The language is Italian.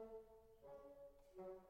Thank you.